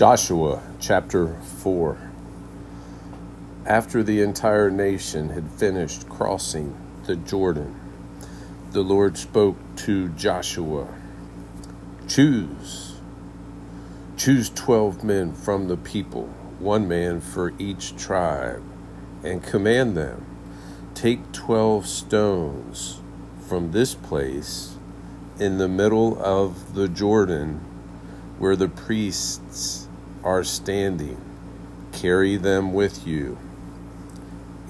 Joshua chapter 4. After the entire nation had finished crossing the Jordan, the Lord spoke to Joshua Choose, choose 12 men from the people, one man for each tribe, and command them Take 12 stones from this place in the middle of the Jordan where the priests are standing, carry them with you,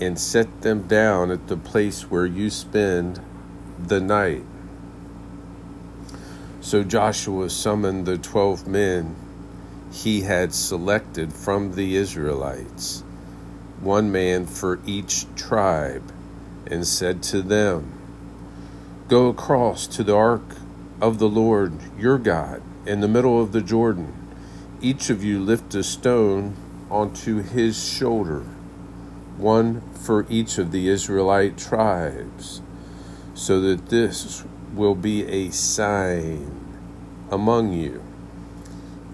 and set them down at the place where you spend the night. So Joshua summoned the twelve men he had selected from the Israelites, one man for each tribe, and said to them, Go across to the ark of the Lord your God in the middle of the Jordan each of you lift a stone onto his shoulder, one for each of the Israelite tribes, so that this will be a sign among you.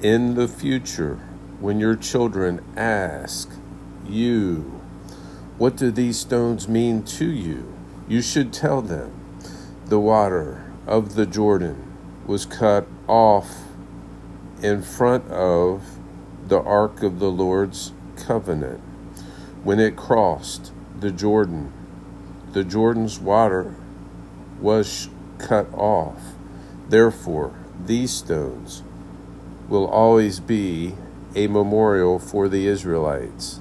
In the future, when your children ask you, What do these stones mean to you? you should tell them, The water of the Jordan was cut off in front of the ark of the Lord's covenant. When it crossed the Jordan, the Jordan's water was cut off. Therefore, these stones will always be a memorial for the Israelites.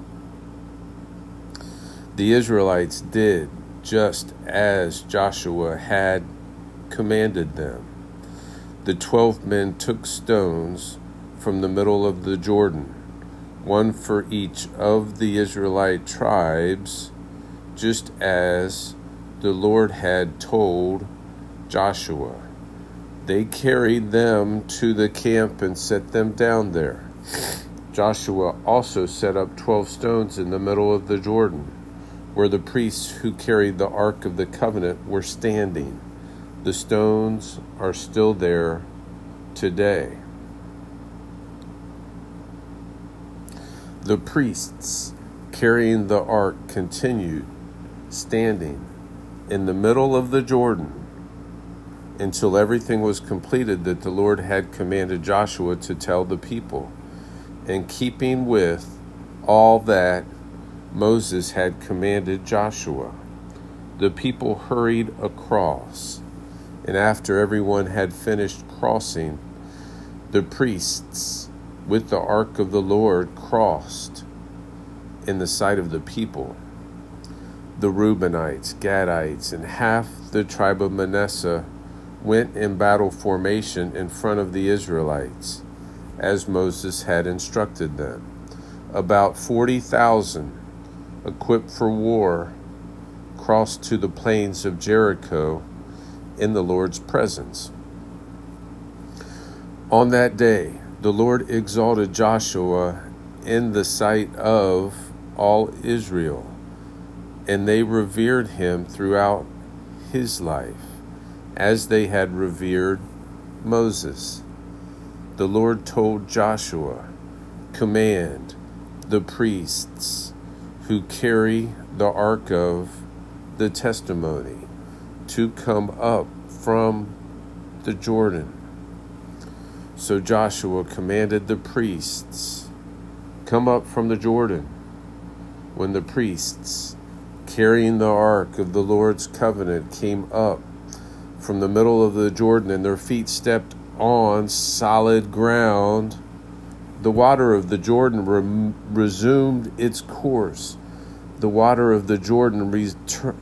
The Israelites did just as Joshua had commanded them the twelve men took stones from the middle of the Jordan, one for each of the Israelite tribes, just as the Lord had told Joshua. They carried them to the camp and set them down there. Joshua also set up twelve stones in the middle of the Jordan, where the priests who carried the Ark of the Covenant were standing. The stones are still there today. The priests carrying the ark continued standing in the middle of the Jordan until everything was completed that the Lord had commanded Joshua to tell the people, in keeping with all that Moses had commanded Joshua. The people hurried across and after everyone had finished crossing, the priests with the ark of the Lord crossed in the sight of the people. The Reubenites, Gadites, and half the tribe of Manasseh went in battle formation in front of the Israelites, as Moses had instructed them. About 40,000, equipped for war, crossed to the plains of Jericho in the Lord's presence. On that day, the Lord exalted Joshua in the sight of all Israel, and they revered him throughout his life, as they had revered Moses. The Lord told Joshua, Command the priests who carry the ark of the testimony to come up from the Jordan. So Joshua commanded the priests, Come up from the Jordan. When the priests, carrying the ark of the Lord's covenant, came up from the middle of the Jordan and their feet stepped on solid ground, the water of the Jordan re- resumed its course. The water of the Jordan returned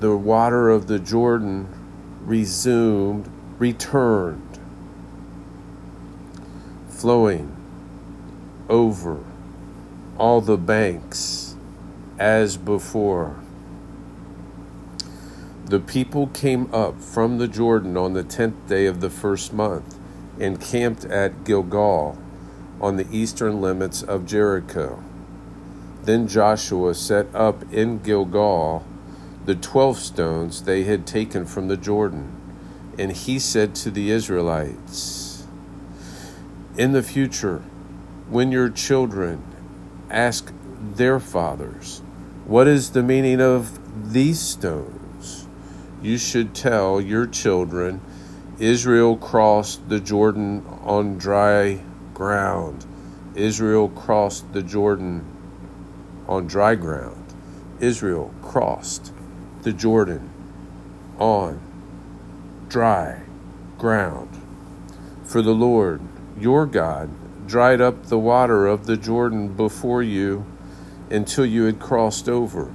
the water of the Jordan resumed, returned, flowing over all the banks as before. The people came up from the Jordan on the tenth day of the first month and camped at Gilgal on the eastern limits of Jericho. Then Joshua set up in Gilgal the twelve stones they had taken from the Jordan. And he said to the Israelites, In the future, when your children ask their fathers, What is the meaning of these stones? You should tell your children, Israel crossed the Jordan on dry ground. Israel crossed the Jordan on dry ground. Israel crossed the Jordan on dry ground. For the Lord your God dried up the water of the Jordan before you until you had crossed over,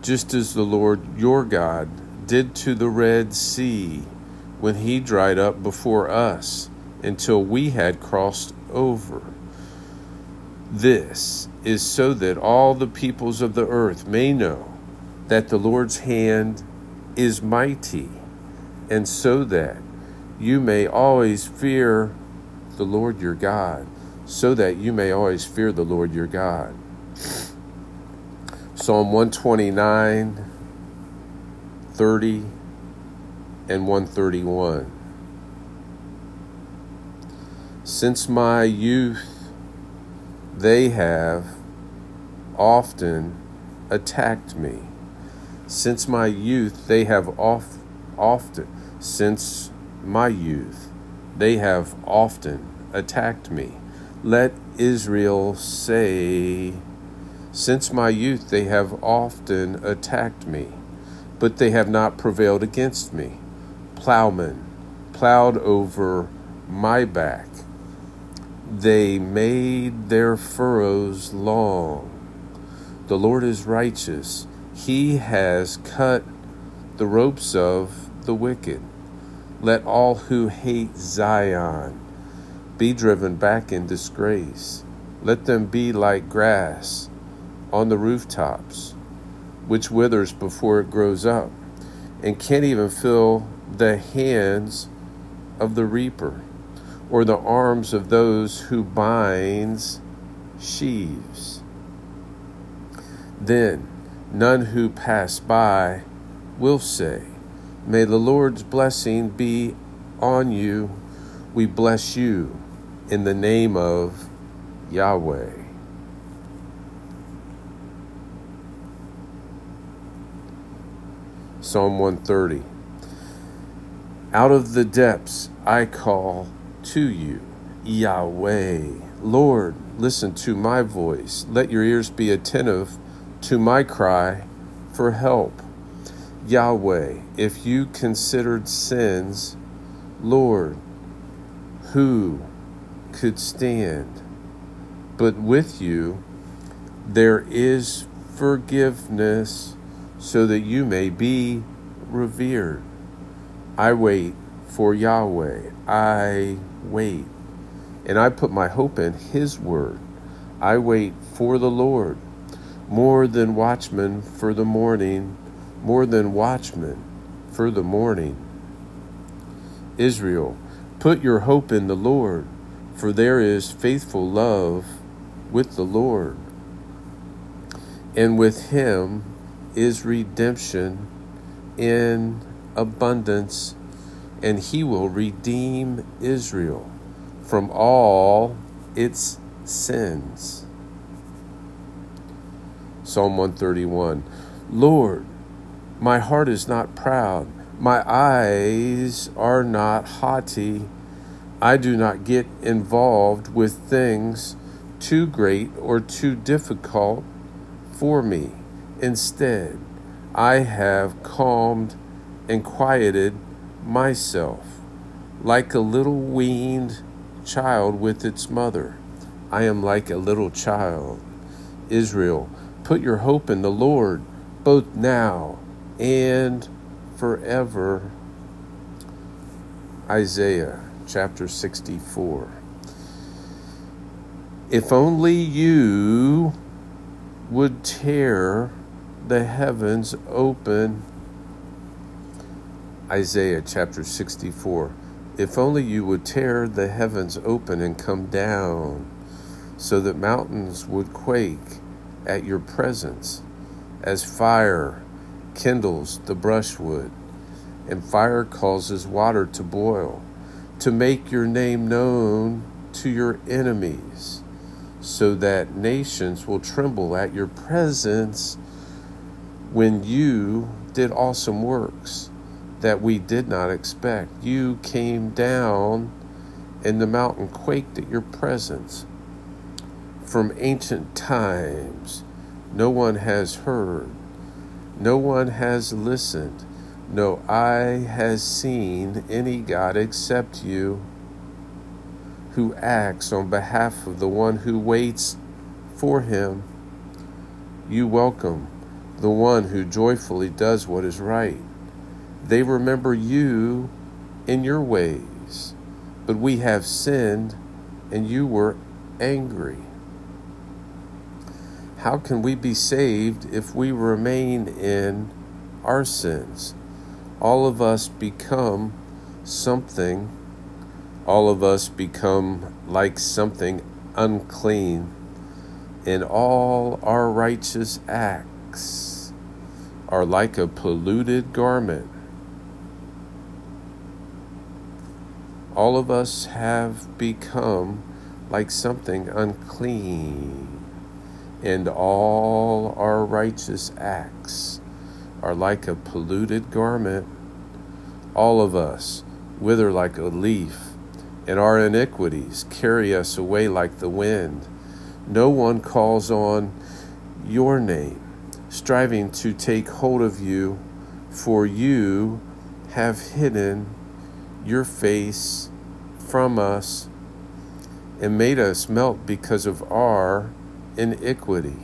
just as the Lord your God did to the Red Sea when he dried up before us until we had crossed over. This is so that all the peoples of the earth may know that the Lord's hand is mighty, and so that you may always fear the Lord your God, so that you may always fear the Lord your God. Psalm 129, 30, and 131. Since my youth, they have often attacked me. Since my youth, they have oft, often, since my youth, they have often attacked me. Let Israel say, Since my youth they have often attacked me, but they have not prevailed against me. Plowmen plowed over my back. They made their furrows long. The Lord is righteous. He has cut the ropes of the wicked. Let all who hate Zion be driven back in disgrace. Let them be like grass on the rooftops, which withers before it grows up, and can't even feel the hands of the reaper, or the arms of those who binds sheaves. Then none who pass by will say, May the Lord's blessing be on you. We bless you in the name of Yahweh. Psalm 130. Out of the depths I call to you, Yahweh. Lord, listen to my voice. Let your ears be attentive to my cry for help. Yahweh, if you considered sins, Lord, who could stand? But with you there is forgiveness so that you may be revered. I wait for Yahweh. I wait. And I put my hope in His word. I wait for the Lord more than watchmen for the morning more than watchmen for the morning. Israel, put your hope in the Lord, for there is faithful love with the Lord. And with him is redemption in abundance, and he will redeem Israel from all its sins. Psalm 131 Lord, my heart is not proud. My eyes are not haughty. I do not get involved with things too great or too difficult for me. Instead, I have calmed and quieted myself like a little weaned child with its mother. I am like a little child. Israel, put your hope in the Lord, both now and forever. Isaiah chapter 64. If only you would tear the heavens open. Isaiah chapter 64. If only you would tear the heavens open and come down, so that mountains would quake at your presence, as fire kindles the brushwood, and fire causes water to boil, to make your name known to your enemies. so that nations will tremble at your presence when you did awesome works that we did not expect. You came down, and the mountain quaked at your presence. From ancient times, no one has heard, no one has listened, no eye has seen any God except you, who acts on behalf of the one who waits for him. You welcome the one who joyfully does what is right. They remember you in your ways, but we have sinned and you were angry. How can we be saved if we remain in our sins? All of us become something, all of us become like something unclean in all our righteous acts are like a polluted garment. All of us have become like something unclean and all our righteous acts are like a polluted garment. All of us wither like a leaf, and our iniquities carry us away like the wind. No one calls on your name, striving to take hold of you, for you have hidden your face from us and made us melt because of our iniquity.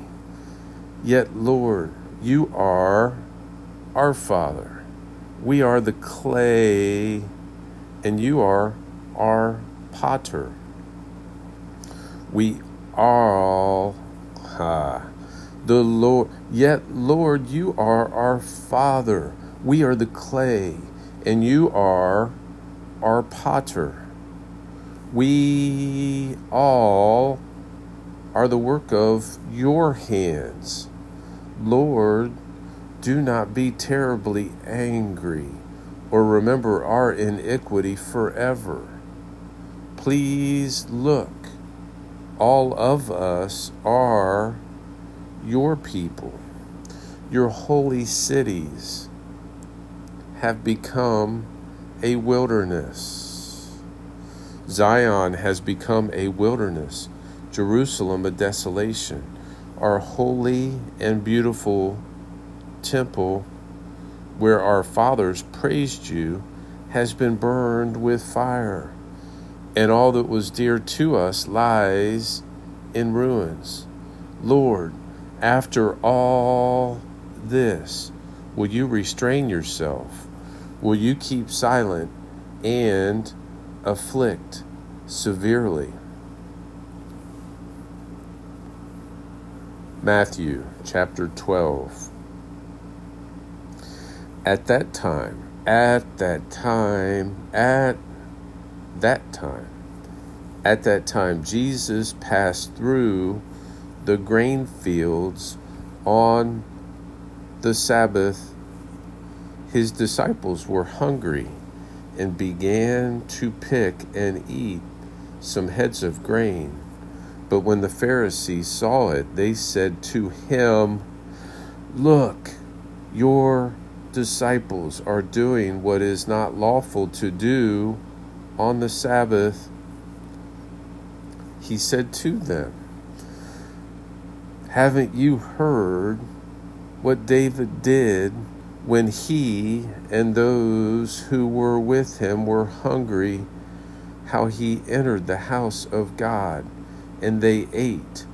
Yet, Lord, you are our Father. We are the clay, and you are our potter. We all ah, the Lord. Yet, Lord, you are our Father. We are the clay, and you are our potter. We all are the work of your hands. Lord, do not be terribly angry or remember our iniquity forever. Please look, all of us are your people. Your holy cities have become a wilderness. Zion has become a wilderness Jerusalem a desolation. Our holy and beautiful temple, where our fathers praised you, has been burned with fire, and all that was dear to us lies in ruins. Lord, after all this, will you restrain yourself? Will you keep silent and afflict severely? Matthew chapter 12. At that time, at that time, at that time, at that time, Jesus passed through the grain fields on the Sabbath. His disciples were hungry and began to pick and eat some heads of grain. But when the Pharisees saw it, they said to him, Look, your disciples are doing what is not lawful to do on the Sabbath. He said to them, Haven't you heard what David did when he and those who were with him were hungry? How he entered the house of God and they ate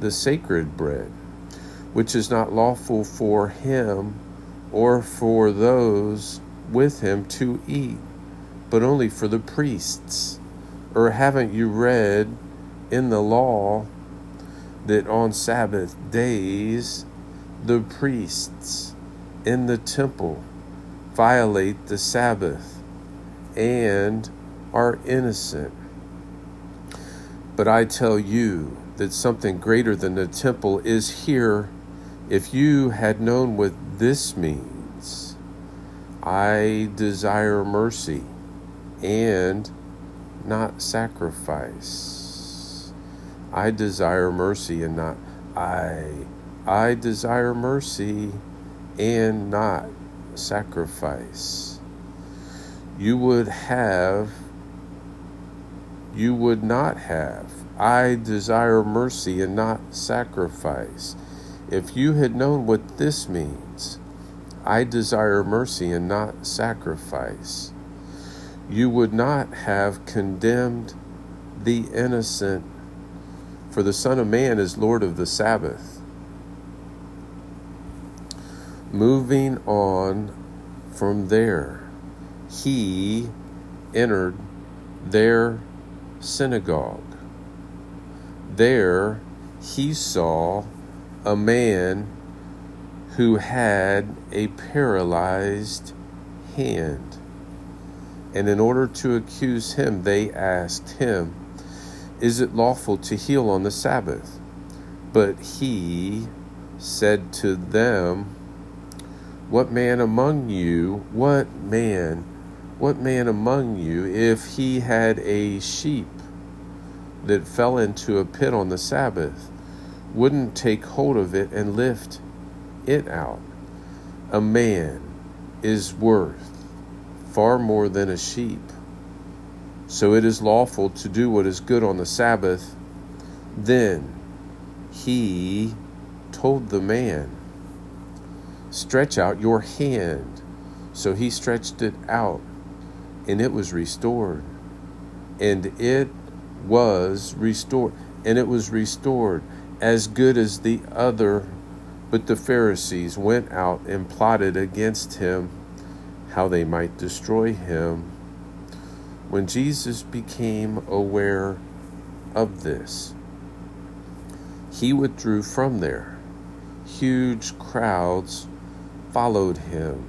the sacred bread, which is not lawful for him or for those with him to eat, but only for the priests. Or haven't you read in the law that on Sabbath days the priests in the temple violate the Sabbath and are innocent? But I tell you that something greater than the temple is here. If you had known what this means, I desire mercy and not sacrifice. I desire mercy and not I I desire mercy and not sacrifice. You would have you would not have. I desire mercy and not sacrifice. If you had known what this means, I desire mercy and not sacrifice, you would not have condemned the innocent for the Son of Man is Lord of the Sabbath. Moving on from there, he entered their synagogue. There he saw a man who had a paralyzed hand. And in order to accuse him, they asked him, is it lawful to heal on the Sabbath? But he said to them, What man among you, what man, what man among you, if he had a sheep that fell into a pit on the Sabbath, wouldn't take hold of it and lift it out? A man is worth far more than a sheep. So it is lawful to do what is good on the Sabbath. Then he told the man, Stretch out your hand. So he stretched it out, and it was restored. And it was restored. And it was restored as good as the other. But the Pharisees went out and plotted against him how they might destroy him. When Jesus became aware of this, he withdrew from there. Huge crowds followed him,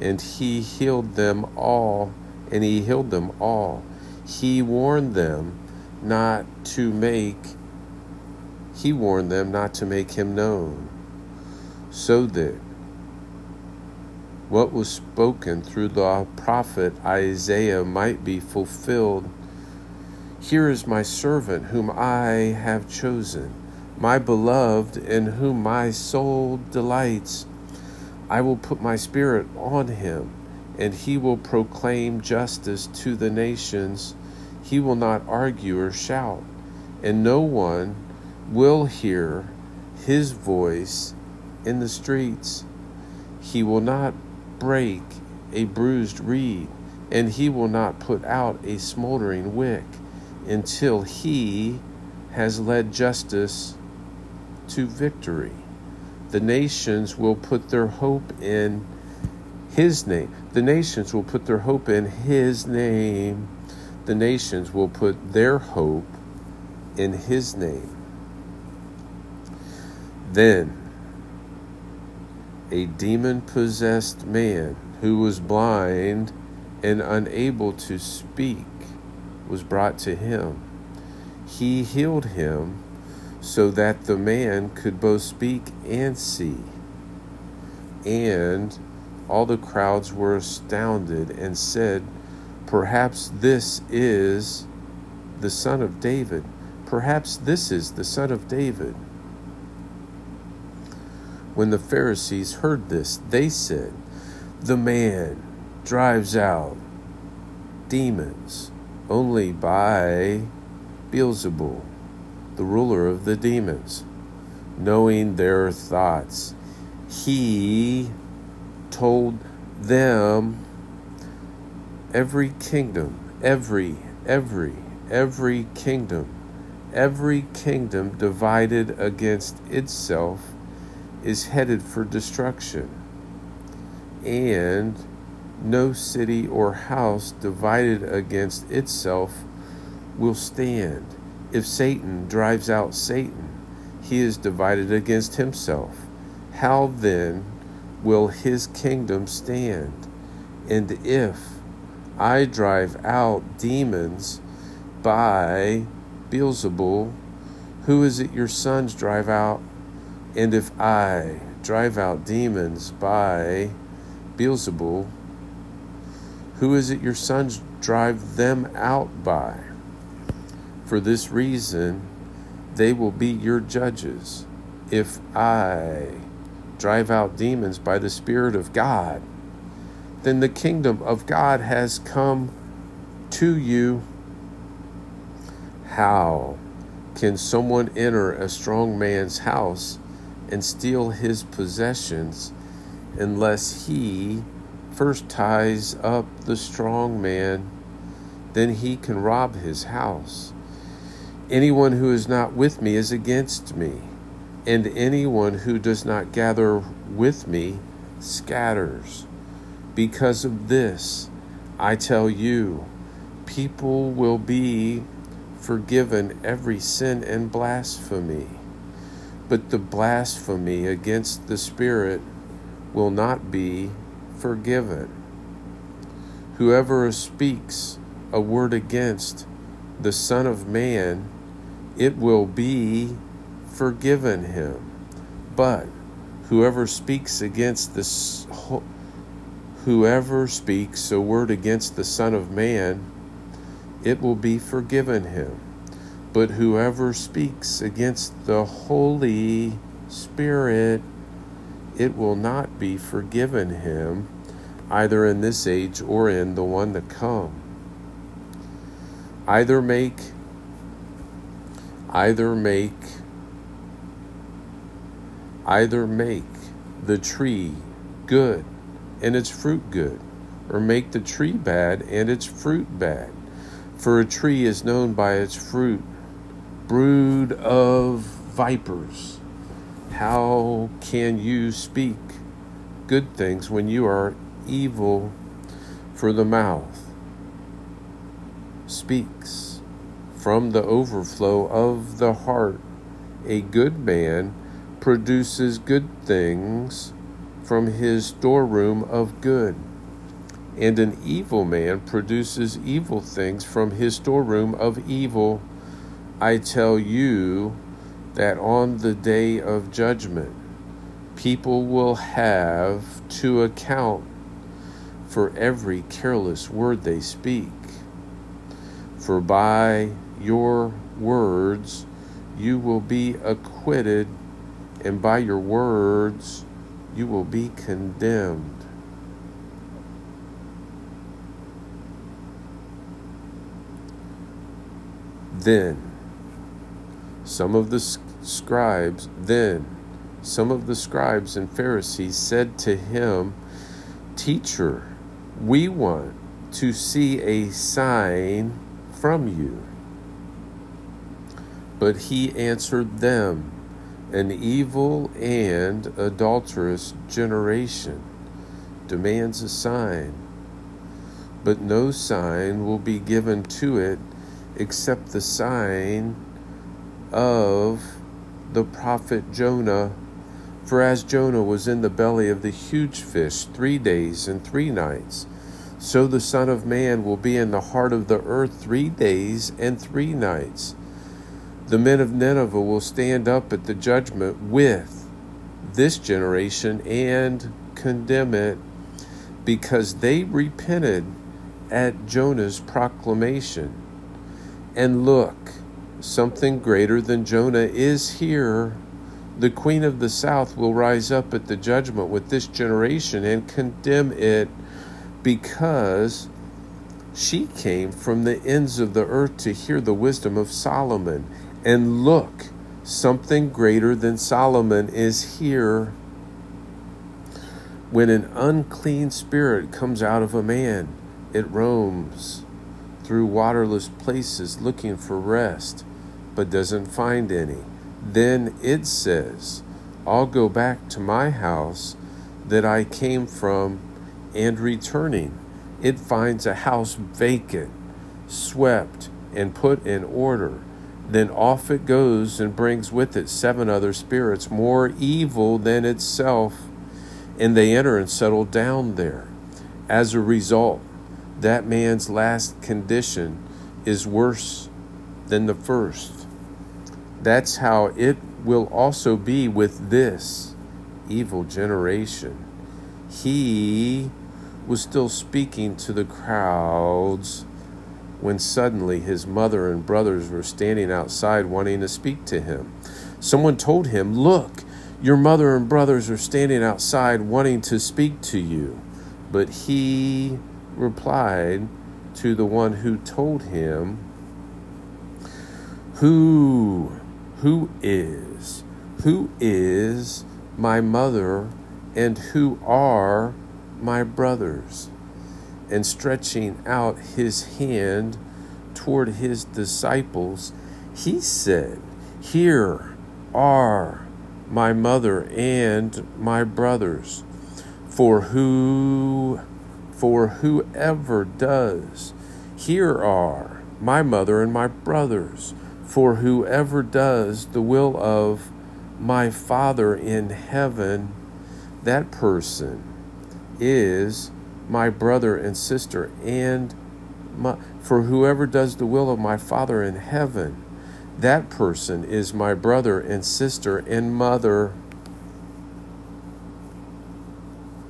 and he healed them all, and he healed them all. He warned them not to make he warned them not to make him known, so that what was spoken through the prophet Isaiah might be fulfilled. Here is my servant whom I have chosen, my beloved in whom my soul delights. I will put my spirit on him, and he will proclaim justice to the nations. He will not argue or shout, and no one will hear his voice in the streets. He will not break a bruised reed, and he will not put out a smoldering wick until he has led justice to victory. The nations will put their hope in his name. The nations will put their hope in his name. The nations will put their hope in his name. Then a demon possessed man who was blind and unable to speak was brought to him. He healed him so that the man could both speak and see. And all the crowds were astounded and said, Perhaps this is the son of David. Perhaps this is the son of David. When the Pharisees heard this, they said, The man drives out demons only by Beelzebul, the ruler of the demons. Knowing their thoughts, he told them, Every kingdom, every, every, every kingdom, every kingdom divided against itself is headed for destruction, and no city or house divided against itself will stand. If Satan drives out Satan, he is divided against himself. How then will his kingdom stand? And if I drive out demons by Beelzebul, who is it your sons drive out? And if I drive out demons by Beelzebul, who is it your sons drive them out by? For this reason, they will be your judges. If I drive out demons by the Spirit of God, then the kingdom of God has come to you. How can someone enter a strong man's house and steal his possessions unless he first ties up the strong man? Then he can rob his house. Anyone who is not with me is against me, and anyone who does not gather with me scatters. Because of this, I tell you, people will be forgiven every sin and blasphemy, but the blasphemy against the Spirit will not be forgiven. Whoever speaks a word against the Son of Man it will be forgiven him. But whoever speaks against this, whoever speaks a word against the Son of Man, it will be forgiven him. But whoever speaks against the Holy Spirit, it will not be forgiven him, either in this age or in the one to come. Either make either make either make the tree good and its fruit good or make the tree bad and its fruit bad. For a tree is known by its fruit brood of vipers. How can you speak good things when you are evil? For the mouth speaks from the overflow of the heart. A good man produces good things from his storeroom of good, and an evil man produces evil things from his storeroom of evil. I tell you that on the day of judgment, people will have to account for every careless word they speak. For by your words you will be acquitted, and by your words you will be condemned. Then some of the scribes, then some of the scribes and Pharisees said to him, Teacher, we want to see a sign from you. But he answered them, An evil and adulterous generation demands a sign, but no sign will be given to it except the sign of the prophet Jonah. For as Jonah was in the belly of the huge fish three days and three nights, so the Son of Man will be in the heart of the earth three days and three nights. The men of Nineveh will stand up at the judgment with this generation and condemn it because they repented at Jonah's proclamation. And look, something greater than Jonah is here. The queen of the south will rise up at the judgment with this generation and condemn it because she came from the ends of the earth to hear the wisdom of Solomon. And look, something greater than Solomon is here. When an unclean spirit comes out of a man, it roams through waterless places looking for rest, but doesn't find any. Then it says, I'll go back to my house that I came from, and returning, it finds a house vacant, swept, and put in order. Then off it goes and brings with it seven other spirits more evil than itself, and they enter and settle down there. As a result, that man's last condition is worse than the first. That's how it will also be with this evil generation. He was still speaking to the crowds when suddenly his mother and brothers were standing outside wanting to speak to him. Someone told him, Look, your mother and brothers are standing outside wanting to speak to you. But he replied to the one who told him, Who, who is, who is my mother and who are my brothers? And stretching out his hand toward his disciples, he said, Here are my mother and my brothers. For who for whoever does, here are my mother and my brothers. For whoever does the will of my Father in heaven, that person is my brother and sister, and my, for whoever does the will of my Father in heaven, that person is my brother and sister and mother